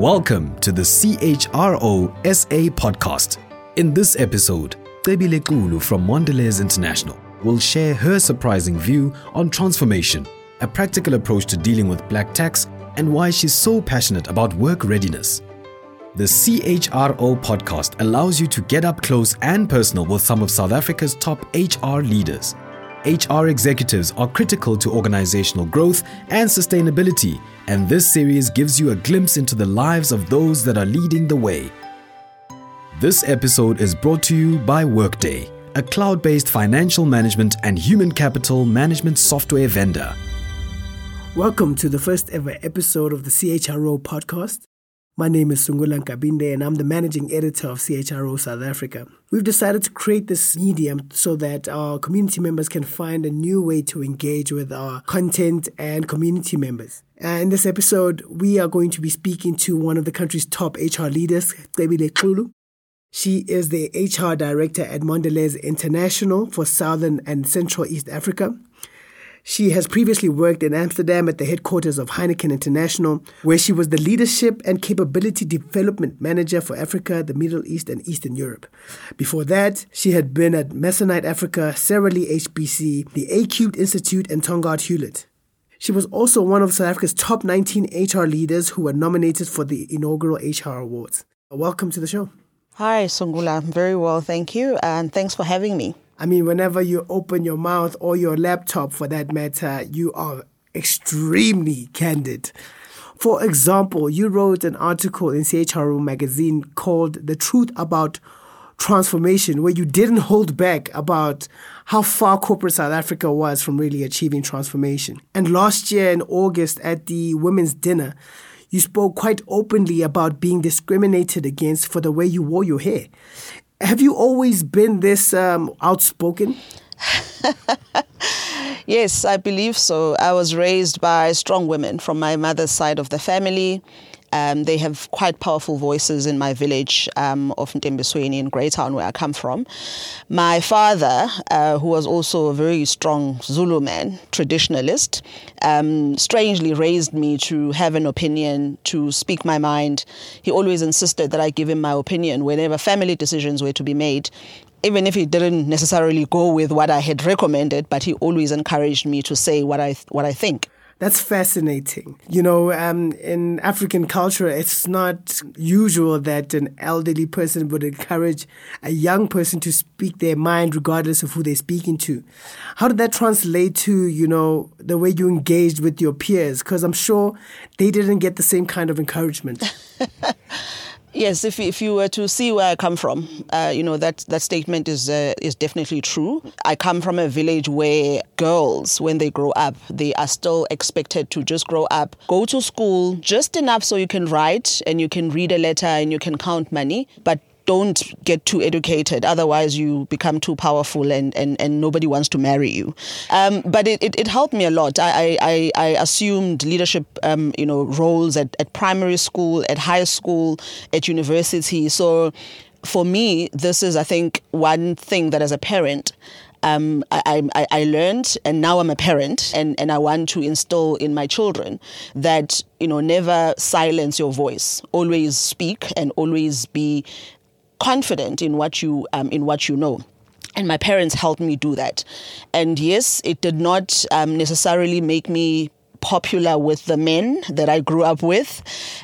Welcome to the CHRO SA podcast. In this episode, Cebile Xulu from Mondelez International will share her surprising view on transformation, a practical approach to dealing with black tax, and why she's so passionate about work readiness. The CHRO podcast allows you to get up close and personal with some of South Africa's top HR leaders. HR executives are critical to organizational growth and sustainability, and this series gives you a glimpse into the lives of those that are leading the way. This episode is brought to you by Workday, a cloud based financial management and human capital management software vendor. Welcome to the first ever episode of the CHRO podcast. My name is Sungula Nkabinde and I'm the managing editor of CHRO South Africa. We've decided to create this medium so that our community members can find a new way to engage with our content and community members. Uh, in this episode, we are going to be speaking to one of the country's top HR leaders, Cebile Xulu. She is the HR director at Mondelez International for Southern and Central East Africa. She has previously worked in Amsterdam at the headquarters of Heineken International, where she was the Leadership and Capability Development Manager for Africa, the Middle East, and Eastern Europe. Before that, she had been at Masonite Africa, Sara Lee HBC, the A Cubed Institute, and Tongaat Hulett. She was also one of South Africa's top 19 HR leaders who were nominated for the inaugural HR Awards. Welcome to the show. Hi, Sungula. Very well, thank you, and thanks for having me. I mean, whenever you open your mouth or your laptop for that matter, you are extremely candid. For example, you wrote an article in CHRO magazine called The Truth About Transformation, where you didn't hold back about how far corporate South Africa was from really achieving transformation. And last year in August at the Women's Dinner, you spoke quite openly about being discriminated against for the way you wore your hair. Have you always been this um, outspoken? yes, I believe so. I was raised by strong women from my mother's side of the family. Um, they have quite powerful voices in my village um, of Ntembesweni in Greytown, where I come from. My father, uh, who was also a very strong Zulu man, traditionalist, um, strangely raised me to have an opinion, to speak my mind. He always insisted that I give him my opinion whenever family decisions were to be made even if he didn't necessarily go with what I had recommended, but he always encouraged me to say what I what I think. That's fascinating. You know, um, in African culture, it's not usual that an elderly person would encourage a young person to speak their mind regardless of who they're speaking to. How did that translate to, you know, the way you engaged with your peers? Because I'm sure they didn't get the same kind of encouragement. Yes, if if you were to see where I come from, uh, you know that that statement is uh, is definitely true. I come from a village where girls, when they grow up, they are still expected to just grow up, go to school just enough so you can write and you can read a letter and you can count money, but don't get too educated. Otherwise, you become too powerful and, and, and nobody wants to marry you. Um, but it, it, it, helped me a lot. I, I, I assumed leadership um, you know, roles at, at primary school, at high school, at university. So for me, this is, I think, one thing that as a parent, um, I, I, I, learned, and now I'm a parent, and, and I want to instill in my children that you know never silence your voice. Always speak, and always be confident in what you um, in what you know. And my parents helped me do that. And yes, it did not um, necessarily make me popular with the men that I grew up with,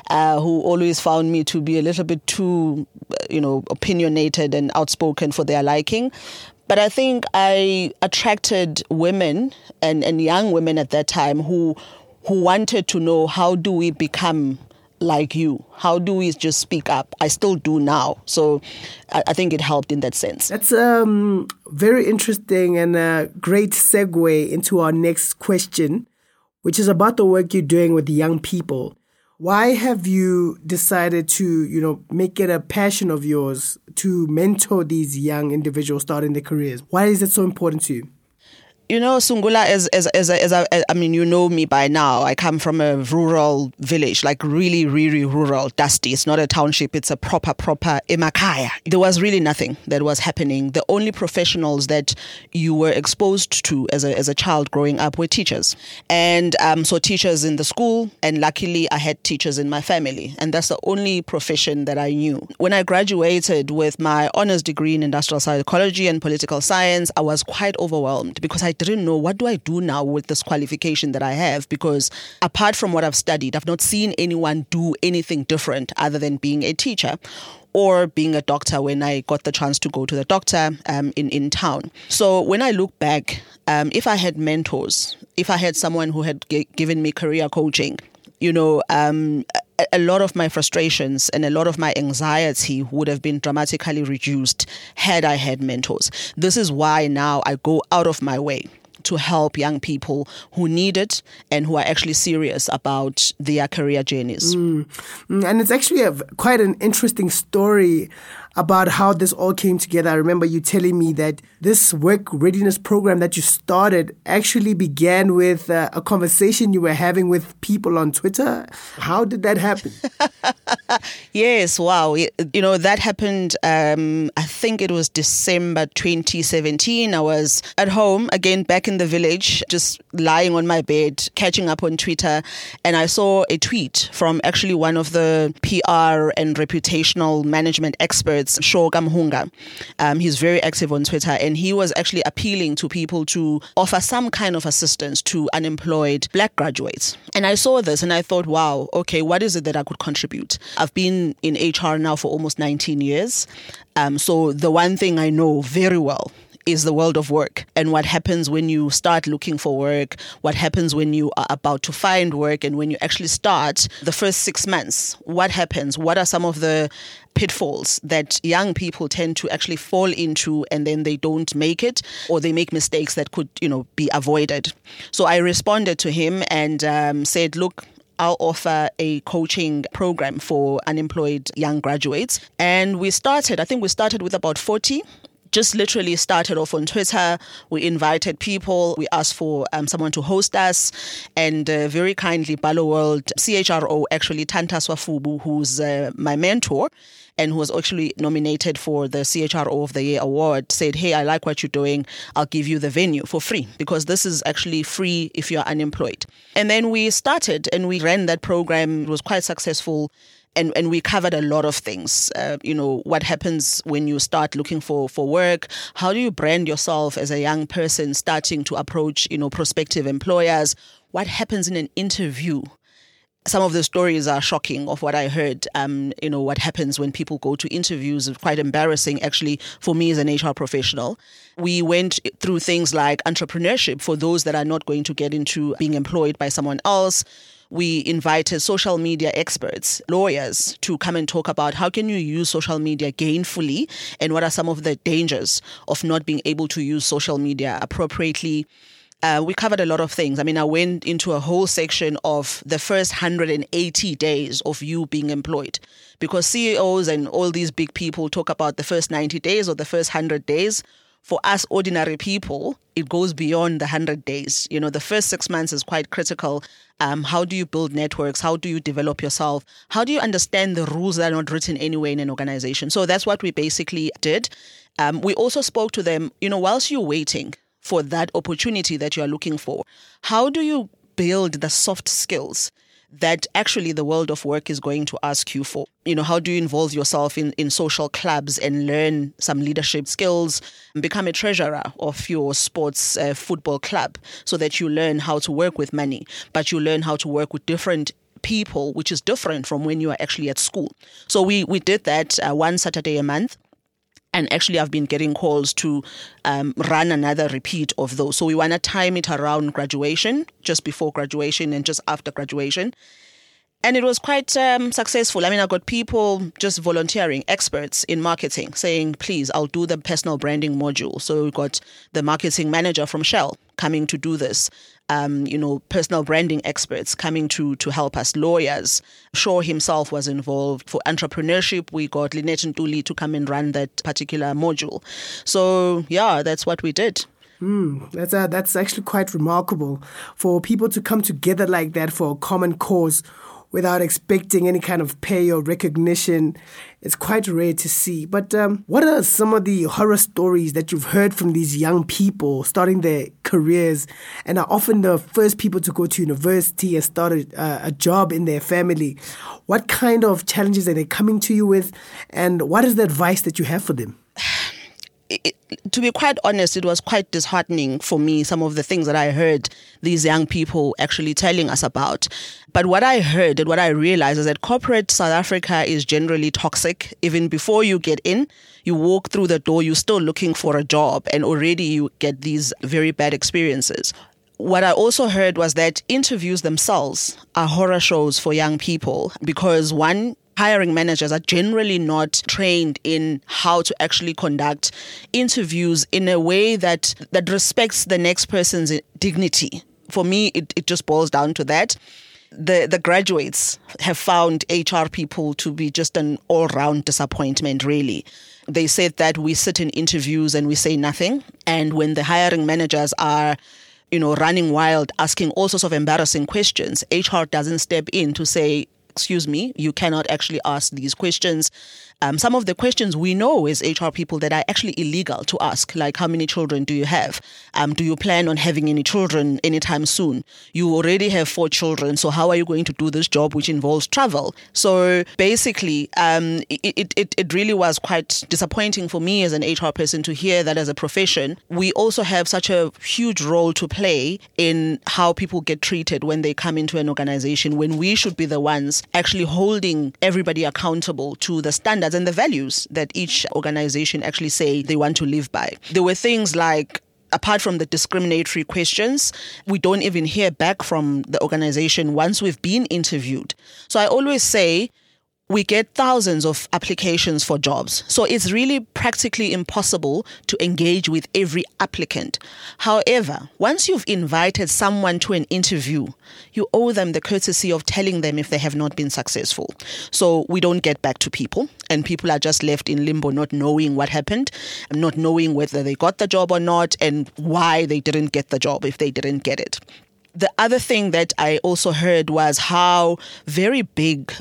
uh, who always found me to be a little bit too, you know, opinionated and outspoken for their liking. But I think I attracted women and, and young women at that time who who wanted to know how do we become like you? How do we just speak up? I still do now. So I, I think it helped in that sense. That's um, very interesting and a great segue into our next question, which is about the work you're doing with young people. Why have you decided to, you know, make it a passion of yours to mentor these young individuals starting their careers? Why is it so important to you? You know, Sungula, as as as as I, I mean, you know me by now. I come from a rural village, like really, really rural, dusty. It's not a township. It's a proper, proper imakaya. There was really nothing that was happening. The only professionals that you were exposed to as a as a child growing up were teachers, and um, so teachers in the school, and luckily I had teachers in my family, and that's the only profession that I knew. When I graduated with my honors degree in industrial psychology and political science, I was quite overwhelmed because I didn't know what do I do now with this qualification that I have because apart from what I've studied, I've not seen anyone do anything different other than being a teacher or being a doctor when I got the chance to go to the doctor um, in, in town. So when I look back, um, if I had mentors, if I had someone who had g- given me career coaching, you know, um, a, lot of my frustrations and a lot of my anxiety would have been dramatically reduced had I had mentors. This is why now I go out of my way to help young people who need it and who are actually serious about their career journeys. Mm. And it's actually a, quite an interesting story about how this all came together. I remember you telling me that this work readiness program that you started actually began with uh, a conversation you were having with people on Twitter. How did that happen? yes, wow. You know, that happened, um, I think it was December 2017. I was at home, again, back in the village, just lying on my bed, catching up on Twitter, and I saw a tweet from actually one of the PR and reputational management experts it's. Um, he's very active on Twitter and he was actually appealing to people to offer some kind of assistance to unemployed black graduates. And I saw this and I thought, wow, okay, what is it that I could contribute? I've been in HR now for almost 19 years. Um, so the one thing I know very well is the world of work and what happens when you start looking for work, what happens when you are about to find work, and when you actually start the first six months. What happens? What are some of the pitfalls that young people tend to actually fall into and then they don't make it or they make mistakes that could, you know, be avoided. So I responded to him and um, said, look, I'll offer a coaching program for unemployed young graduates. And we started, I think we started with about 40 just literally started off on Twitter. We invited people. We asked for um, someone to host us. And uh, very kindly, Barloworld CHRO, actually, Tanta Swafubu, who's uh, my mentor, and who was actually nominated for the CHRO of the Year award, said, Hey, I like what you're doing. I'll give you the venue for free because this is actually free if you're unemployed. And then we started and we ran that program. It was quite successful and, and we covered a lot of things. Uh, you know, what happens when you start looking for, for work? How do you brand yourself as a young person starting to approach, you know, prospective employers? What happens in an interview? some of the stories are shocking of what I heard. Um, you know, what happens when people go to interviews is quite embarrassing, actually, for me as an HR professional. We went through things like entrepreneurship for those that are not going to get into being employed by someone else we invited social media experts, lawyers, to come and talk about how can you use social media gainfully and what are some of the dangers of not being able to use social media appropriately. Uh, we covered a lot of things. I mean, I went into a whole section of the first 180 days of you being employed because CEOs and all these big people talk about the first 90 days or the first 100 days for us ordinary people, it goes beyond the 100 days. You know, the first six months is quite critical. Um, how do you build networks? How do you develop yourself? How do you understand the rules that are not written anywhere in an organization? So that's what we basically did. Um, we also spoke to them, you know, whilst you're waiting for that opportunity that you are looking for, how do you build the soft skills? That actually the world of work is going to ask you for. You know, how do you involve yourself in, in social clubs and learn some leadership skills, become a treasurer of your sports uh, football club so that you learn how to work with money, but you learn how to work with different people, which is different from when you are actually at school. So we, we did that uh, one Saturday a month and actually I've been getting calls to um, run another repeat of those. So we want to time it around graduation, just before graduation and just after graduation. And it was quite um, successful. I mean, I got people just volunteering, experts in marketing, saying, please, I'll do the personal branding module. So we got the marketing manager from Shell coming to do this um, you know, personal branding experts coming to to help us, lawyers. Shaw himself was involved. For entrepreneurship, we got Lynette Ntuli to come and run that particular module. So yeah, that's what we did. Mm, that's uh, that's actually quite remarkable for people to come together like that for a common cause without expecting any kind of pay or recognition. It's quite rare to see. But um, what are some of the horror stories that you've heard from these young people starting their careers and are often the first people to go to university and start a, a job in their family? What kind of challenges are they coming to you with, and what is the advice that you have for them? It, to be quite honest, it was quite disheartening for me, some of the things that I heard these young people actually telling us about. But what I heard and what I realized is that corporate South Africa is generally toxic. Even before you get in, you walk through the door, you're still looking for a job, and already you get these very bad experiences. What I also heard was that interviews themselves are horror shows for young people because one, hiring managers are generally not trained in how to actually conduct interviews in a way that that respects the next person's dignity. For me, it, it just boils down to that. The the graduates have found HR people to be just an all round disappointment, really. They said that we sit in interviews and we say nothing. And when the hiring managers are you know, running wild, asking all sorts of embarrassing questions. HR doesn't step in to say, excuse me, you cannot actually ask these questions. Um, some of the questions we know as HR people that are actually illegal to ask, like how many children do you have? Um, do you plan on having any children anytime soon? You already have four children, so how are you going to do this job which involves travel? So basically, um, it, it, it really was quite disappointing for me as an HR person to hear that as a profession, we also have such a huge role to play in how people get treated when they come into an organization, when we should be the ones actually holding everybody accountable to the standards standards and the values that each organization actually say they want to live by. There were things like apart from the discriminatory questions, we don't even hear back from the organization once we've been interviewed. So I always say, we get thousands of applications for jobs. So it's really practically impossible to engage with every applicant. However, once you've invited someone to an interview, you owe them the courtesy of telling them if they have not been successful. So we don't get back to people, and people are just left in limbo, not knowing what happened, not knowing whether they got the job or not, and why they didn't get the job if they didn't get it the other thing that I also heard was how very big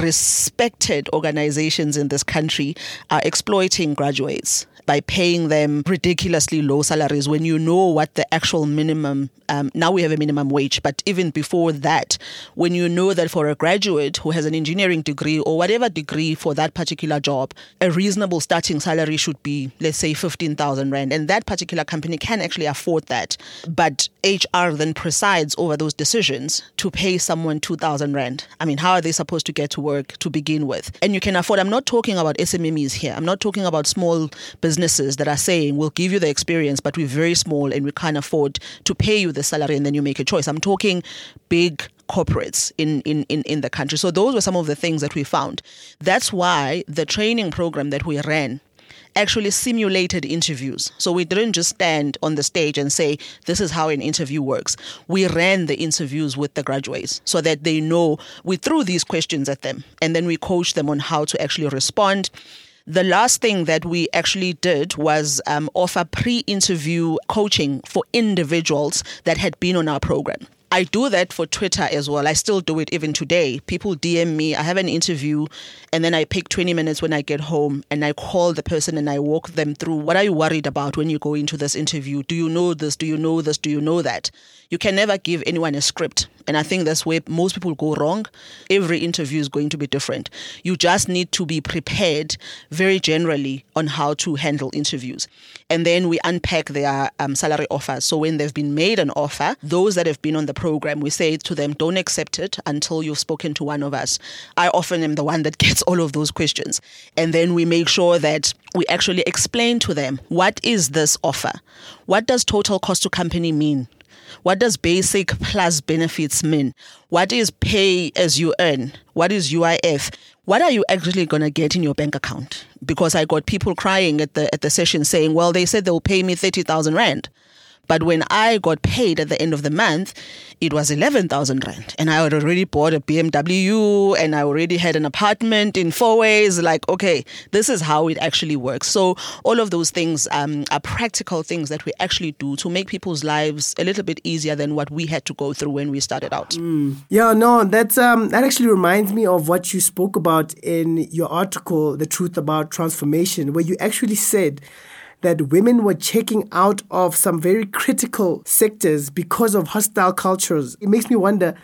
respected organizations in this country are exploiting graduates by paying them ridiculously low salaries when you know what the actual minimum um, now we have a minimum wage but even before that when you know that for a graduate who has an engineering degree or whatever degree for that particular job a reasonable starting salary should be let's say 15000 rand. And that particular company can actually afford that. But HR then presides over those decisions to pay someone 2000 rand. I mean how are they supposed to get to work to begin with? And you can afford i'm not talking about SMMEs here. I'm not talking about small business businesses that are saying, we'll give you the experience, but we're very small and we can't afford to pay you the salary and then you make a choice. I'm talking big corporates in, in, in, in the country. So those were some of the things that we found. That's why the training program that we ran actually simulated interviews. So we didn't just stand on the stage and say, this is how an interview works. We ran the interviews with the graduates so that they know we threw these questions at them and then we coached them on how to actually respond. The last thing that we actually did was um, offer pre interview coaching for individuals that had been on our program. I do that for Twitter as well. I still do it even today. People DM me, I have an interview, and then I pick 20 minutes when I get home and I call the person and I walk them through what are you worried about when you go into this interview? Do you know this? Do you know this? Do you know that? You can never give anyone a script. And I think that's where most people go wrong. Every interview is going to be different. You just need to be prepared very generally on how to handle interviews. And then we unpack their um, salary offers. So when they've been made an offer, those that have been on the program, we say to them, don't accept it until you've spoken to one of us. I often am the one that gets all of those questions. And then we make sure that we actually explain to them what is this offer? What does total cost to company mean? What does basic plus benefits mean? What is pay as you earn? What is UIF? What are you actually going to get in your bank account? Because I got people crying at the at the session saying, "Well, they said they'll pay me 30,000 rand." But when I got paid at the end of the month, it was 11,000 Rand. And I had already bought a BMW and I already had an apartment in Fourways. Like, okay, this is how it actually works. So, all of those things um, are practical things that we actually do to make people's lives a little bit easier than what we had to go through when we started out. Mm. Yeah, no, that's um, that actually reminds me of what you spoke about in your article, The Truth About Transformation, where you actually said that women were checking out of some very critical sectors because of hostile cultures. It makes me wonder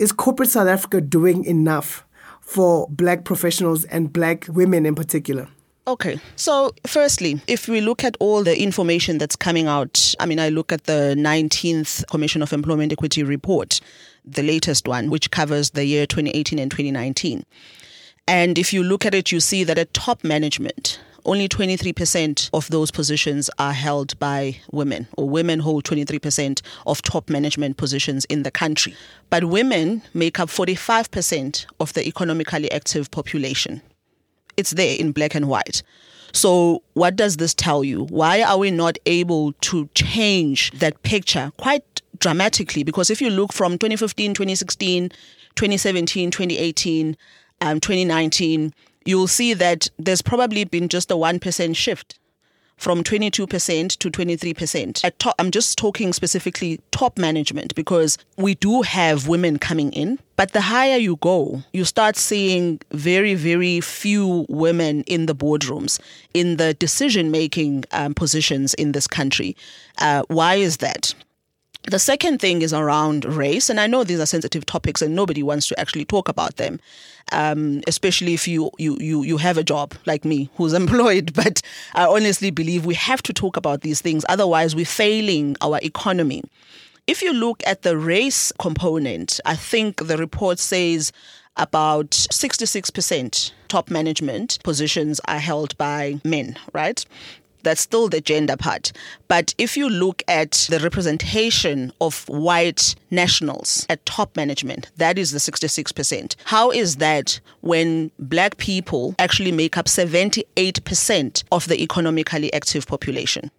is corporate South Africa doing enough for black professionals and black women in particular? Okay. So, firstly, if we look at all the information that's coming out, I mean, I look at the 19th Commission of Employment Equity report, the latest one, which covers the year 2018 and 2019. And if you look at it, you see that at top management, only 23% of those positions are held by women, or women hold 23% of top management positions in the country. But women make up 45% of the economically active population. It's there in black and white. So, what does this tell you? Why are we not able to change that picture quite dramatically? Because if you look from 2015, 2016, 2017, 2018, um, 2019, you'll see that there's probably been just a 1% shift from 22% to 23%. At top, I'm just talking specifically top management because we do have women coming in, but the higher you go, you start seeing very, very few women in the boardrooms, in the decision making um, positions in this country. Uh, why is that? The second thing is around race, and I know these are sensitive topics and nobody wants to actually talk about them, um, especially if you, you, you, you have a job like me who's employed. But I honestly believe we have to talk about these things, otherwise, we're failing our economy. If you look at the race component, I think the report says about 66% top management positions are held by men, right? That's still the gender part. But if you look at the representation of white nationals at top management, that is the 66%. How is that when black people actually make up 78% of the economically active population?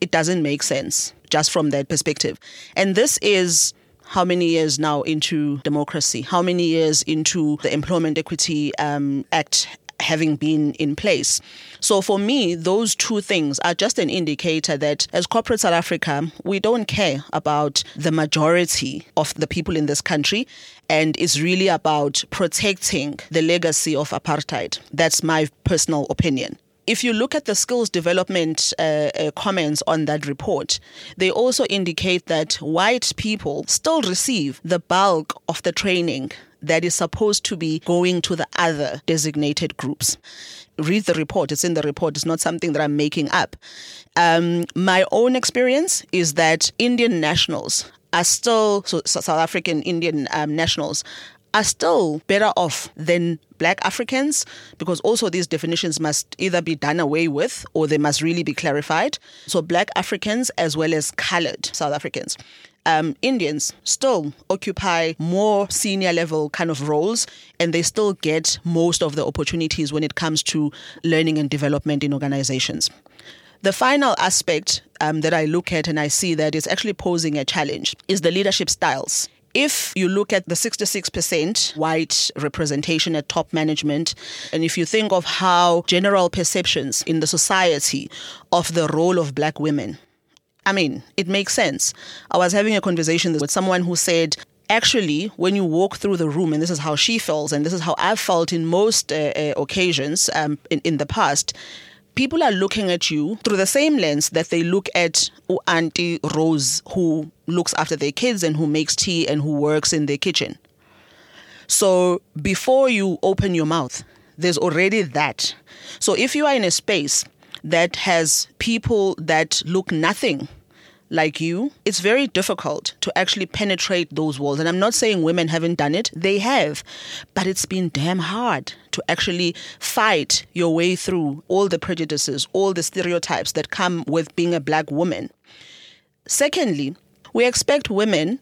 It doesn't make sense just from that perspective. And this is how many years now into democracy? How many years into the Employment Equity um, Act having been in place. So for me, those two things are just an indicator that as corporate South Africa, we don't care about the majority of the people in this country and it's really about protecting the legacy of apartheid. That's my personal opinion if you look at the skills development uh, uh, comments on that report, they also indicate that white people still receive the bulk of the training that is supposed to be going to the other designated groups. Read the report, it's in the report, it's not something that I'm making up. Um, my own experience is that Indian nationals are still, so South African Indian um, nationals are still better off than black Africans because also these definitions must either be done away with or they must really be clarified. So, black Africans as well as colored South Africans um, Indians still occupy more senior level kind of roles and they still get most of the opportunities when it comes to learning and development in organizations. The final aspect um, that I look at and I see that is actually posing a challenge is the leadership styles. If you look at the 66% white representation at top management, and if you think of how general perceptions in the society of the role of black women I mean, it makes sense. I was having a conversation with someone who said, actually, when you walk through the room, and this is how she feels, and this is how I've felt in most uh, uh, occasions um, in, in the past, people are looking at you through the same lens that they look at Auntie Rose, who looks after their kids and who makes tea and who works in their kitchen. So before you open your mouth, there's already that. So if you are in a space that has people that look nothing like you, it's very difficult to actually penetrate those walls. And I'm not saying women haven't done it, they have. But it's been damn hard to actually fight your way through all the prejudices, all the stereotypes that come with being a black woman. Secondly, we expect women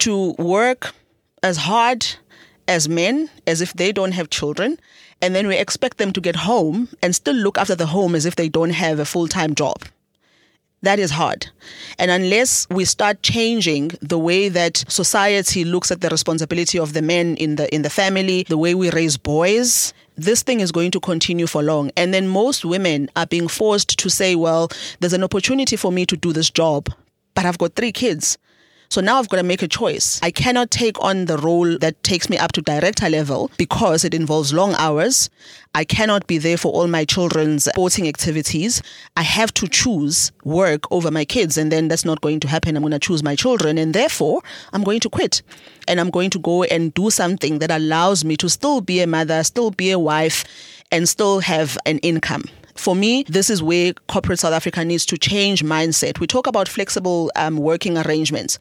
to work as hard as men as if they don't have children and then we expect them to get home and still look after the home as if they don't have a full time job. That is hard. And unless we start changing the way that society looks at the responsibility of the men in the in the family, the way we raise boys, this thing is going to continue for long. And then most women are being forced to say, well, there's an opportunity for me to do this job, but I've got three kids. So now I've got to make a choice. I cannot take on the role that takes me up to director level because it involves long hours. I cannot be there for all my children's sporting activities. I have to choose work over my kids, and then that's not going to happen. I'm going to choose my children, and therefore I'm going to quit. And I'm going to go and do something that allows me to still be a mother, still be a wife, and still have an income. For me, this is where corporate South Africa needs to change mindset. We talk about flexible um, working arrangements.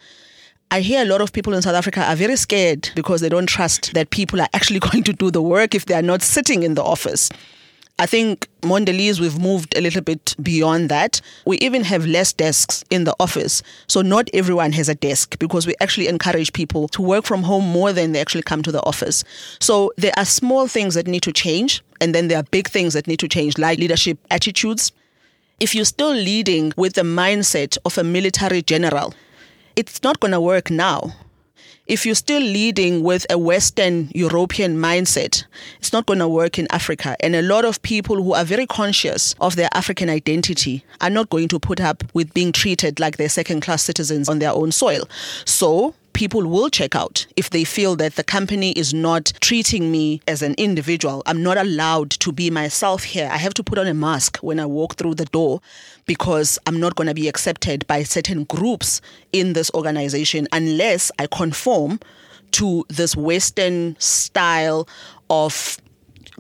I hear a lot of people in South Africa are very scared because they don't trust that people are actually going to do the work if they are not sitting in the office. I think Mondelez, we've moved a little bit beyond that. We even have less desks in the office. So not everyone has a desk because we actually encourage people to work from home more than they actually come to the office. So there are small things that need to change. And then there are big things that need to change, like leadership attitudes. If you're still leading with the mindset of a military general, it's not going to work now if you're still leading with a Western European mindset, it's not going to work in Africa. And a lot of people who are very conscious of their African identity are not going to put up with being treated like they're second class citizens on their own soil. So people will check out if they feel that the company is not treating me as an individual. I'm not allowed to be myself here. I have to put on a mask when I walk through the door because I'm not going to be accepted by certain groups in this organization unless I conform to this Western style of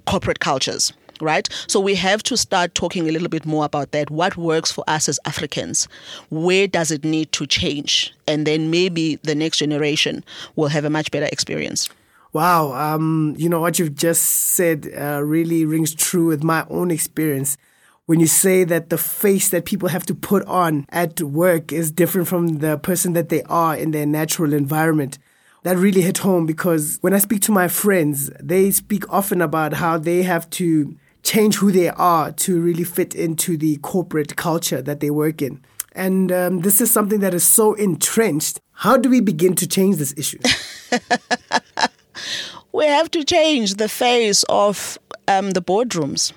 corporate cultures right? So we have to start talking a little bit more about that. What works for us as Africans? Where does it need to change? And then maybe the next generation will have a much better experience. Wow, um, you know what you've just said uh, really rings true with my own experience. When you say that the face that people have to put on at work is different from the person that they are in their natural environment, that really hit home because when I speak to my friends, they speak often about how they have to change who they are to really fit into the corporate culture that they work in. And um, this is something that is so entrenched. How do we begin to change this issue? we have to change the face of um, the boardrooms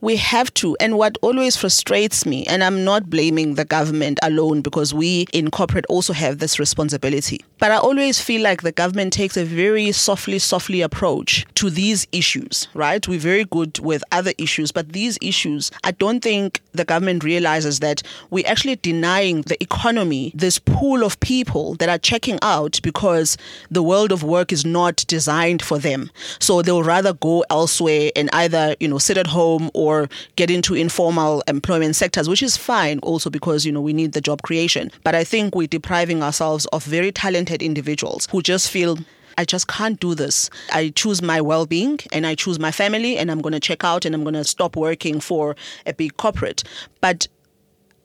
we have to. And what always frustrates me, and I'm not blaming the government alone because we in corporate also have this responsibility, but I always feel like the government takes a very softly, softly approach to these issues, right? We're very good with other issues, but these issues, I don't think the government realizes that we're actually denying the economy this pool of people that are checking out because the world of work is not designed for them. So they'll rather go elsewhere and either, you know, sit at home or or get into informal employment sectors, which is fine also because, you know, we need the job creation. But I think we're depriving ourselves of very talented individuals who just feel I just can't do this. I choose my well being and I choose my family, and I'm going to check out and I'm going to stop working for a big corporate. But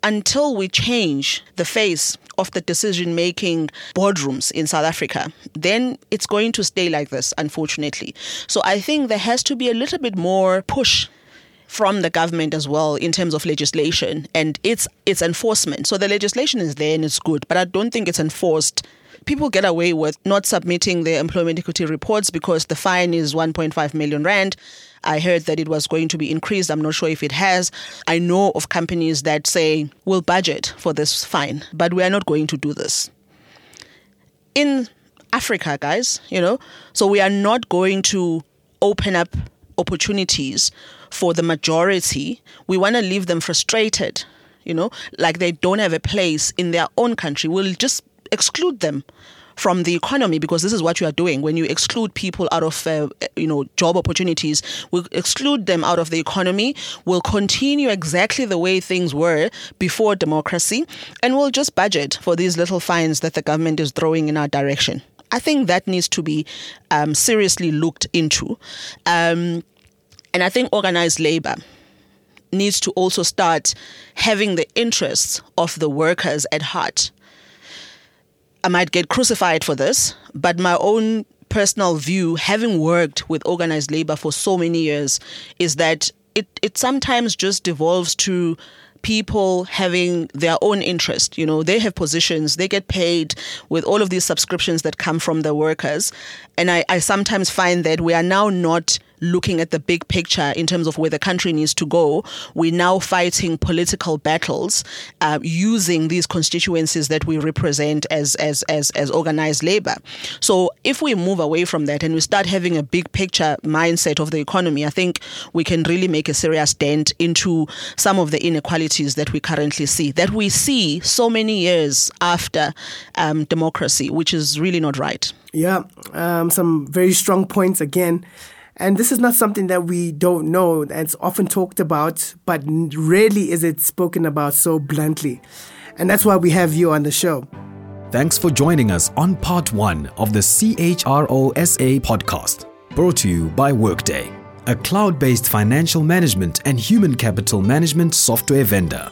until we change the face of the decision making boardrooms in South Africa, then it's going to stay like this, unfortunately. So I think there has to be a little bit more push from the government as well in terms of legislation and its its enforcement. So the legislation is there and it's good, but I don't think it's enforced. People get away with not submitting their employment equity reports because the fine is 1.5 million rand. I heard that it was going to be increased. I'm not sure if it has. I know of companies that say we'll budget for this fine, but we are not going to do this. In Africa, guys, you know, so we are not going to open up opportunities for the majority, we want to leave them frustrated, you know, like they don't have a place in their own country. We'll just exclude them from the economy because this is what you are doing. When you exclude people out of uh, you know job opportunities we'll exclude them out of the economy. We'll continue exactly the way things were before democracy and we'll just budget for these little fines that the government is throwing in our direction. I think that needs to be um, seriously looked into. Um, and I think organized labor needs to also start having the interests of the workers at heart. I might get crucified for this, but my own personal view, having worked with organized labor for so many years, is that it, it sometimes just devolves to people having their own interest. You know, they have positions, they get paid with all of these subscriptions that come from the workers. And I, I sometimes find that we are now not looking at the big picture in terms of where the country needs to go. We're now fighting political battles uh, using these constituencies that we represent as, as, as, as organized labor. So if we move away from that and we start having a big picture mindset of the economy, I think we can really make a serious dent into some of the inequalities that we currently see, that we see so many years after um, democracy, which is really not right. Yeah, um, some very strong points again. And this is not something that we don't know. It's often talked about, but rarely is it spoken about so bluntly. And that's why we have you on the show. Thanks for joining us on part one of the CHROSA podcast, brought to you by Workday, a cloud based financial management and human capital management software vendor.